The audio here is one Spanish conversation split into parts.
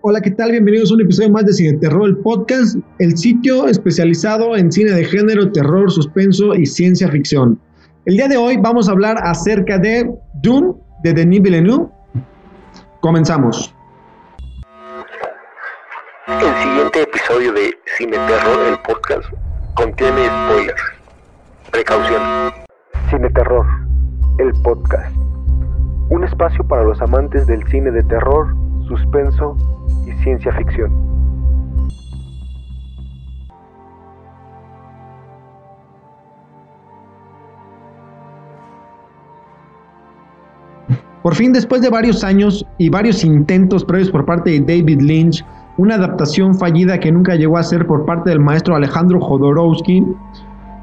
Hola, ¿qué tal? Bienvenidos a un episodio más de Cine Terror, el podcast, el sitio especializado en cine de género, terror, suspenso y ciencia ficción. El día de hoy vamos a hablar acerca de Dune de Denis Villeneuve. Comenzamos. El siguiente episodio de Cine Terror, el podcast, contiene spoilers. Precaución. Cine Terror, el podcast. Un espacio para los amantes del cine de terror, suspenso y ciencia ficción. Por fin, después de varios años y varios intentos previos por parte de David Lynch, una adaptación fallida que nunca llegó a ser por parte del maestro Alejandro Jodorowsky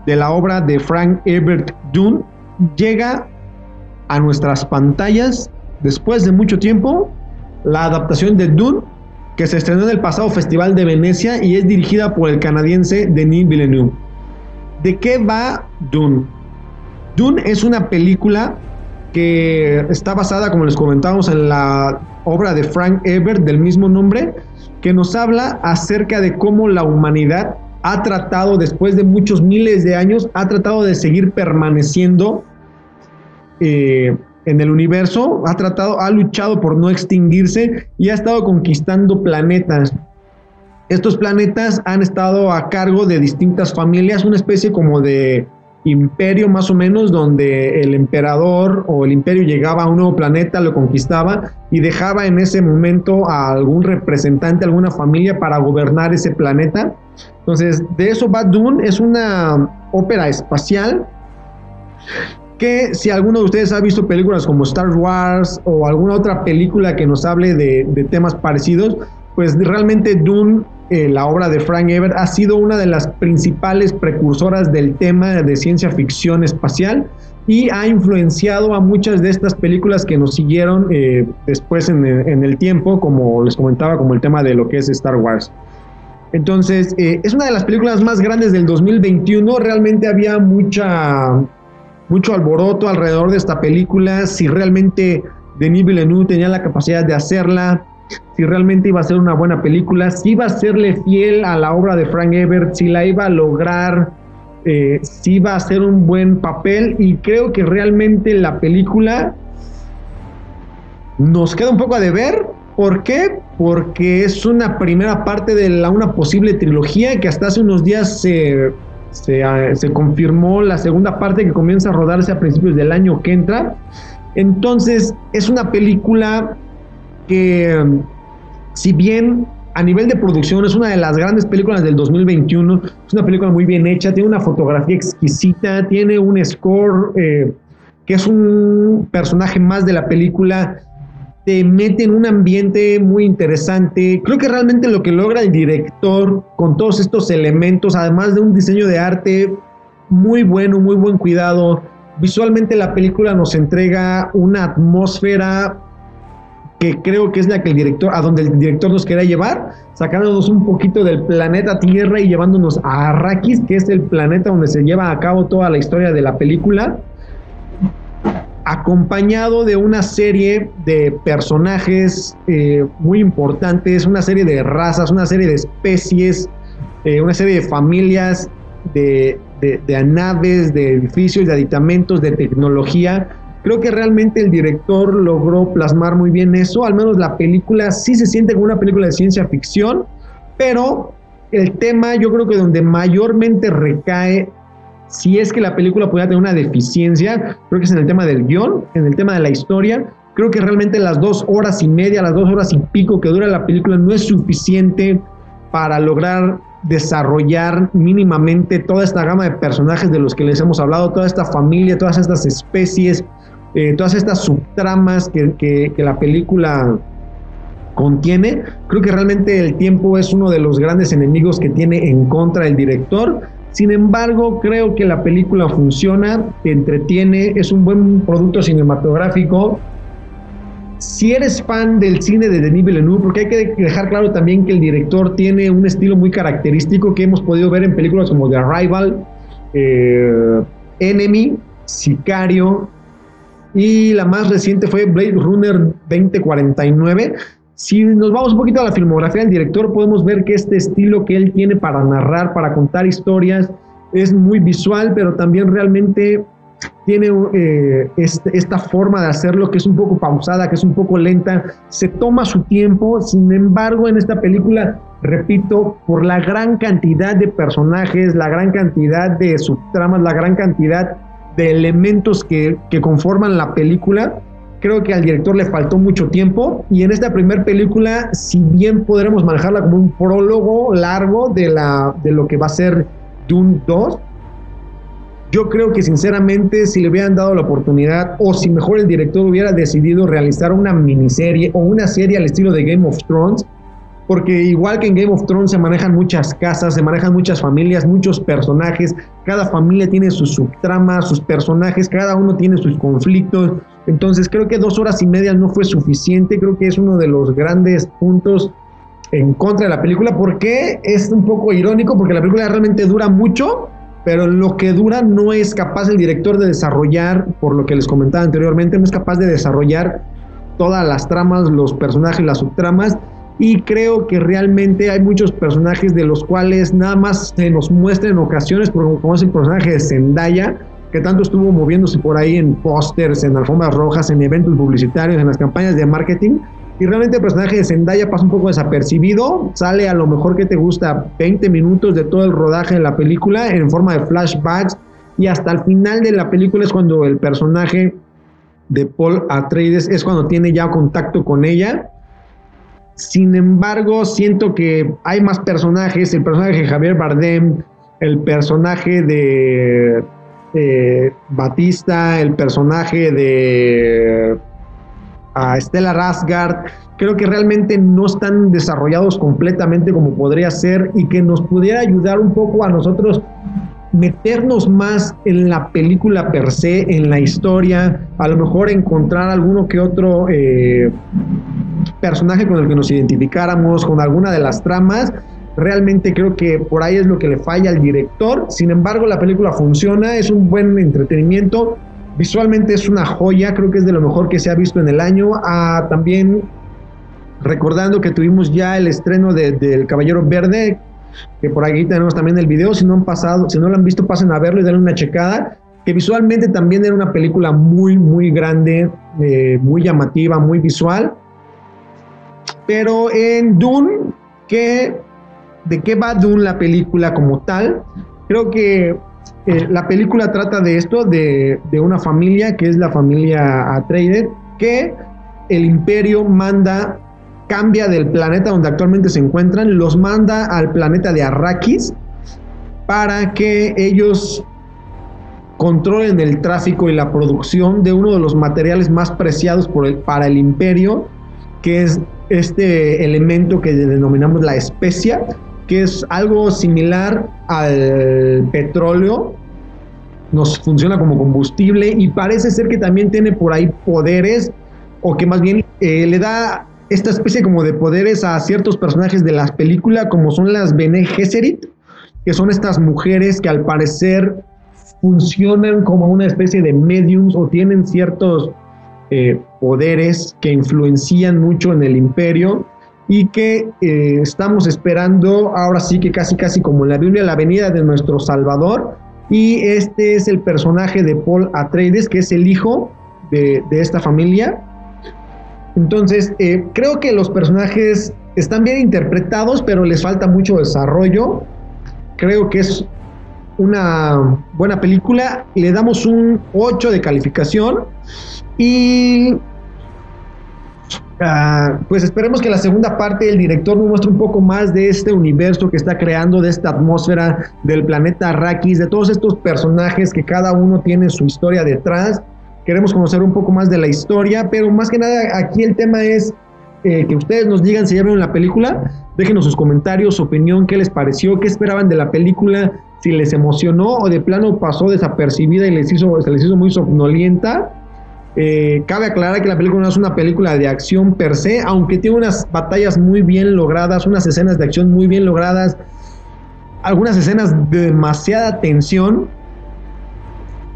de la obra de Frank Herbert Dune, llega a nuestras pantallas después de mucho tiempo la adaptación de Dune que se estrenó en el pasado Festival de Venecia y es dirigida por el canadiense Denis Villeneuve. ¿De qué va Dune? Dune es una película que está basada, como les comentábamos, en la obra de Frank Ebert del mismo nombre, que nos habla acerca de cómo la humanidad ha tratado, después de muchos miles de años, ha tratado de seguir permaneciendo eh, en el universo, ha tratado, ha luchado por no extinguirse y ha estado conquistando planetas. Estos planetas han estado a cargo de distintas familias, una especie como de imperio más o menos, donde el emperador o el imperio llegaba a un nuevo planeta, lo conquistaba y dejaba en ese momento a algún representante, alguna familia para gobernar ese planeta. Entonces, de eso va Dune, es una ópera espacial que si alguno de ustedes ha visto películas como Star Wars o alguna otra película que nos hable de, temas parecidos, pues realmente Dune, eh, la obra de Frank Ebert, ha sido una de las principales precursoras del tema de ciencia ficción espacial y ha influenciado a muchas de estas películas que nos siguieron eh, después en, el tiempo, como les comentaba, como el tema de lo que es Star Wars. Entonces, eh, es una de las películas más grandes del 2021. Realmente había mucha mucho alboroto alrededor de esta película, si realmente Denis Villeneuve tenía la capacidad de hacerla, si realmente iba a ser una buena película, si iba a serle fiel a la obra de Frank Ebert, si la iba a lograr, eh, si iba a hacer un buen papel y creo que realmente la película nos queda un poco a deber. ¿Por qué? Porque es una primera parte de una posible trilogía que hasta hace unos días se se, confirmó la segunda parte que comienza a rodarse a principios del año que entra. Entonces, es una película que, si bien a nivel de producción es una de las grandes películas del 2021, es una película muy bien hecha, tiene una fotografía exquisita, tiene un score eh, que es un personaje más de la película te mete en un ambiente muy interesante. Creo que realmente lo que logra el director con todos estos elementos, además de un diseño de arte muy bueno, muy buen cuidado, visualmente la película nos entrega una atmósfera que creo que es la que el director, a donde el director nos quería llevar, sacándonos un poquito del planeta Tierra y llevándonos a Arrakis, que es el planeta donde se lleva a cabo toda la historia de la película acompañado de una serie de personajes eh, muy importantes, una serie de razas, una serie de especies, eh, una serie de familias, de, de, naves, de edificios, de aditamentos, de tecnología. Creo que realmente el director logró plasmar muy bien eso, al menos la película sí se siente como una película de ciencia ficción, pero el tema yo creo que donde mayormente recae si es que la película pudiera tener una deficiencia, creo que es en el tema del guion, en el tema de la historia. Creo que realmente las dos horas y media, las dos horas y pico que dura la película no es suficiente para lograr desarrollar mínimamente toda esta gama de personajes de los que les hemos hablado, toda esta familia, todas estas especies, eh, todas estas subtramas que, que la película contiene. Creo que realmente el tiempo es uno de los grandes enemigos que tiene en contra el director sin embargo, creo que la película funciona, te entretiene, es un buen producto cinematográfico. Si eres fan del cine de Denis Villeneuve, porque hay que dejar claro también que el director tiene un estilo muy característico que hemos podido ver en películas como The Arrival, eh, Enemy, Sicario y la más reciente fue Blade Runner 2049 Si nos vamos un poquito a la filmografía del director, podemos ver que este estilo que él tiene para narrar, para contar historias, es muy visual, pero también realmente tiene eh, este, esta forma de hacerlo que es un poco pausada, que es un poco lenta, se toma su tiempo, sin embargo en esta película, repito, por la gran cantidad de personajes, la gran cantidad de subtramas, la gran cantidad de elementos que, que conforman la película, creo que al director le faltó mucho tiempo. Y en esta primera película, si bien podremos manejarla como un prólogo largo de, la, de lo que va a ser Dune 2, yo creo que sinceramente si le hubieran dado la oportunidad o si mejor el director hubiera decidido realizar una miniserie o una serie al estilo de Game of Thrones, porque igual que en Game of Thrones se manejan muchas casas, se manejan muchas familias, muchos personajes, cada familia tiene sus subtramas, sus personajes, cada uno tiene sus conflictos, entonces creo que dos horas y media no fue suficiente, creo que es uno de los grandes puntos en contra de la película, porque es un poco irónico, porque la película realmente dura mucho, pero lo que dura no es capaz el director de desarrollar, por lo que les comentaba anteriormente, no es capaz de desarrollar todas las tramas, los personajes, las subtramas, y creo que realmente hay muchos personajes de los cuales nada más se nos muestra en ocasiones, como es el personaje de Zendaya, que tanto estuvo moviéndose por ahí en pósters, en alfombras rojas, en eventos publicitarios, en las campañas de marketing, y realmente el personaje de Zendaya pasa un poco desapercibido, sale a lo mejor que te gusta 20 minutos de todo el rodaje de la película en forma de flashbacks y hasta el final de la película es cuando el personaje de Paul Atreides es cuando tiene ya contacto con ella. Sin embargo, siento que hay más personajes, el personaje de Javier Bardem, el personaje de eh, Batista, el personaje de a Stella Rasgard, creo que realmente no están desarrollados completamente como podría ser y que nos pudiera ayudar un poco a nosotros meternos más en la película per se, en la historia, a lo mejor encontrar alguno que otro eh, personaje con el que nos identificáramos, con alguna de las tramas. Realmente creo que por ahí es lo que le falla al director. Sin embargo, la película funciona, es un buen entretenimiento Visualmente es una joya, creo que es de lo mejor que se ha visto en el año. Ah, también recordando que tuvimos ya el estreno del Caballero Verde, que por aquí tenemos también el video. Si no han pasado, si no lo han visto, pasen a verlo y denle una checada. Que visualmente también era una película muy, muy grande, eh, muy llamativa, muy visual. Pero en Dune, que, ¿de qué va Dune la película como tal? Creo que eh, la película trata de esto, de, una familia que es la familia Atreides, que el imperio manda, cambia del planeta donde actualmente se encuentran, los manda al planeta de Arrakis para que ellos controlen el tráfico y la producción de uno de los materiales más preciados para el imperio, que es este elemento que denominamos la especia, que es algo similar al petróleo, nos funciona como combustible y parece ser que también tiene por ahí poderes o que más bien eh, le da esta especie como de poderes a ciertos personajes de las películas como son las Bene Gesserit, que son estas mujeres que al parecer funcionan como una especie de mediums o tienen ciertos eh, poderes que influencian mucho en el imperio y que eh, estamos esperando ahora sí que casi casi como en la Biblia la venida de nuestro Salvador. Y este es el personaje de Paul Atreides que es el hijo de, esta familia. Entonces eh, creo que los personajes están bien interpretados pero les falta mucho desarrollo. Creo que es una buena película. Le damos un 8 de calificación. Y Ah, pues esperemos que la segunda parte del director nos muestre un poco más de este universo que está creando, de esta atmósfera del planeta Arrakis, de todos estos personajes que cada uno tiene su historia detrás. Queremos conocer un poco más de la historia, pero más que nada aquí el tema es eh, que ustedes nos digan si ya vieron la película, déjenos sus comentarios, su opinión, qué les pareció, qué esperaban de la película, si les emocionó o de plano pasó desapercibida y les hizo, se les hizo muy somnolienta. Eh, cabe aclarar que la película no es una película de acción per se, aunque tiene unas batallas muy bien logradas, unas escenas de acción muy bien logradas, algunas escenas de demasiada tensión.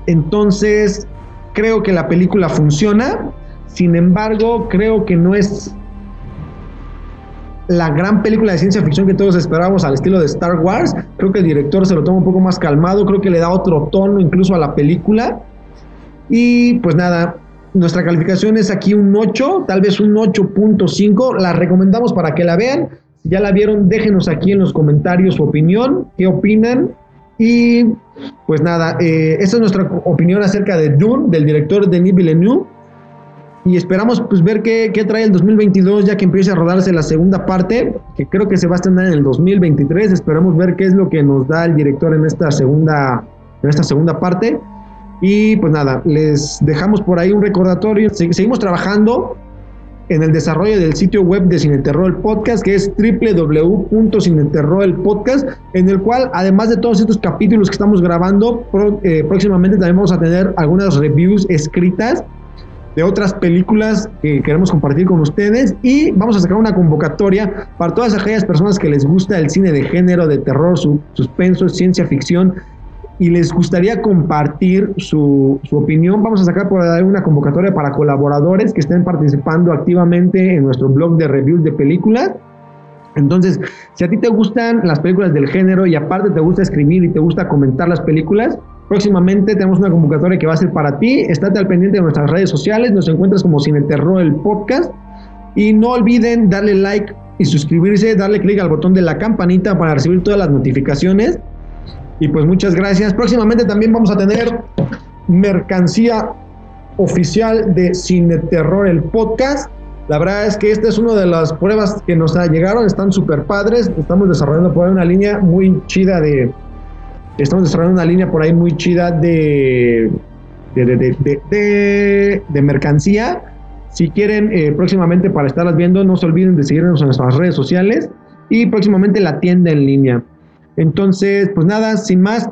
Entonces, creo que la película funciona. Sin embargo, creo que no es la gran película de ciencia ficción que todos esperábamos al estilo de Star Wars. Creo que el director se lo toma un poco más calmado, creo que le da otro tono incluso a la película. Y pues nada, nuestra calificación es aquí un 8, tal vez un 8.5. La recomendamos para que la vean. Si ya la vieron, déjenos aquí en los comentarios su opinión, qué opinan. Y pues nada, eh, esa es nuestra opinión acerca de Dune, del director Denis Villeneuve y esperamos pues ver qué, qué, trae el 2022 ya que empiece a rodarse la segunda parte, que creo que se va a estrenar en el 2023. Esperamos ver qué es lo que nos da el director en esta segunda, en esta segunda parte. Y pues nada, les dejamos por ahí un recordatorio. Seguimos trabajando en el desarrollo del sitio web de Cineterror el Podcast, que es www.cineterror el Podcast, en el cual, además de todos estos capítulos que estamos grabando, eh, próximamente también vamos a tener algunas reviews escritas de otras películas que queremos compartir con ustedes y vamos a sacar una convocatoria para todas aquellas personas que les gusta el cine de género, de terror, su, suspenso, ciencia ficción y les gustaría compartir su, su, opinión, vamos a sacar por ahí una convocatoria para colaboradores que estén participando activamente en nuestro blog de reviews de películas. Entonces, si a ti te gustan las películas del género y aparte te gusta escribir y te gusta comentar las películas, Próximamente tenemos una convocatoria que va a ser para ti. Estate al pendiente de nuestras redes sociales. Nos encuentras como Sin Terror el podcast. Y no olviden darle like y suscribirse, darle clic al botón de la campanita para recibir todas las notificaciones. Y pues muchas gracias. Próximamente también vamos a tener mercancía oficial de Cine Terror el podcast. La verdad es que esta es una de las pruebas que nos llegaron, están súper padres. Estamos desarrollando por ahí una línea muy chida de, Estamos desarrollando una línea por ahí muy chida de, de, mercancía. Si quieren eh, próximamente para estarlas viendo, no se olviden de seguirnos en nuestras redes sociales y próximamente la tienda en línea. Entonces, pues nada, sin más,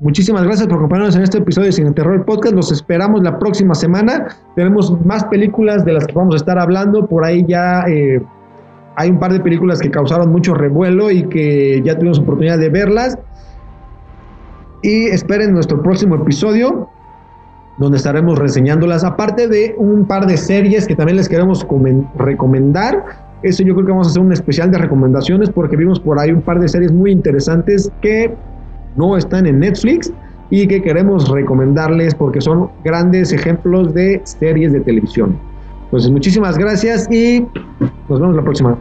muchísimas gracias por acompañarnos en este episodio de Sin Terror Podcast. Los esperamos la próxima semana. Tenemos más películas de las que vamos a estar hablando. Por ahí ya eh, hay un par de películas que causaron mucho revuelo y que ya tuvimos oportunidad de verlas. Y esperen nuestro próximo episodio donde estaremos reseñándolas, aparte de un par de series que también les queremos recomendar. Eso yo creo que vamos a hacer un especial de recomendaciones porque vimos por ahí un par de series muy interesantes que no están en Netflix y que queremos recomendarles porque son grandes ejemplos de series de televisión. Entonces, muchísimas gracias y nos vemos la próxima.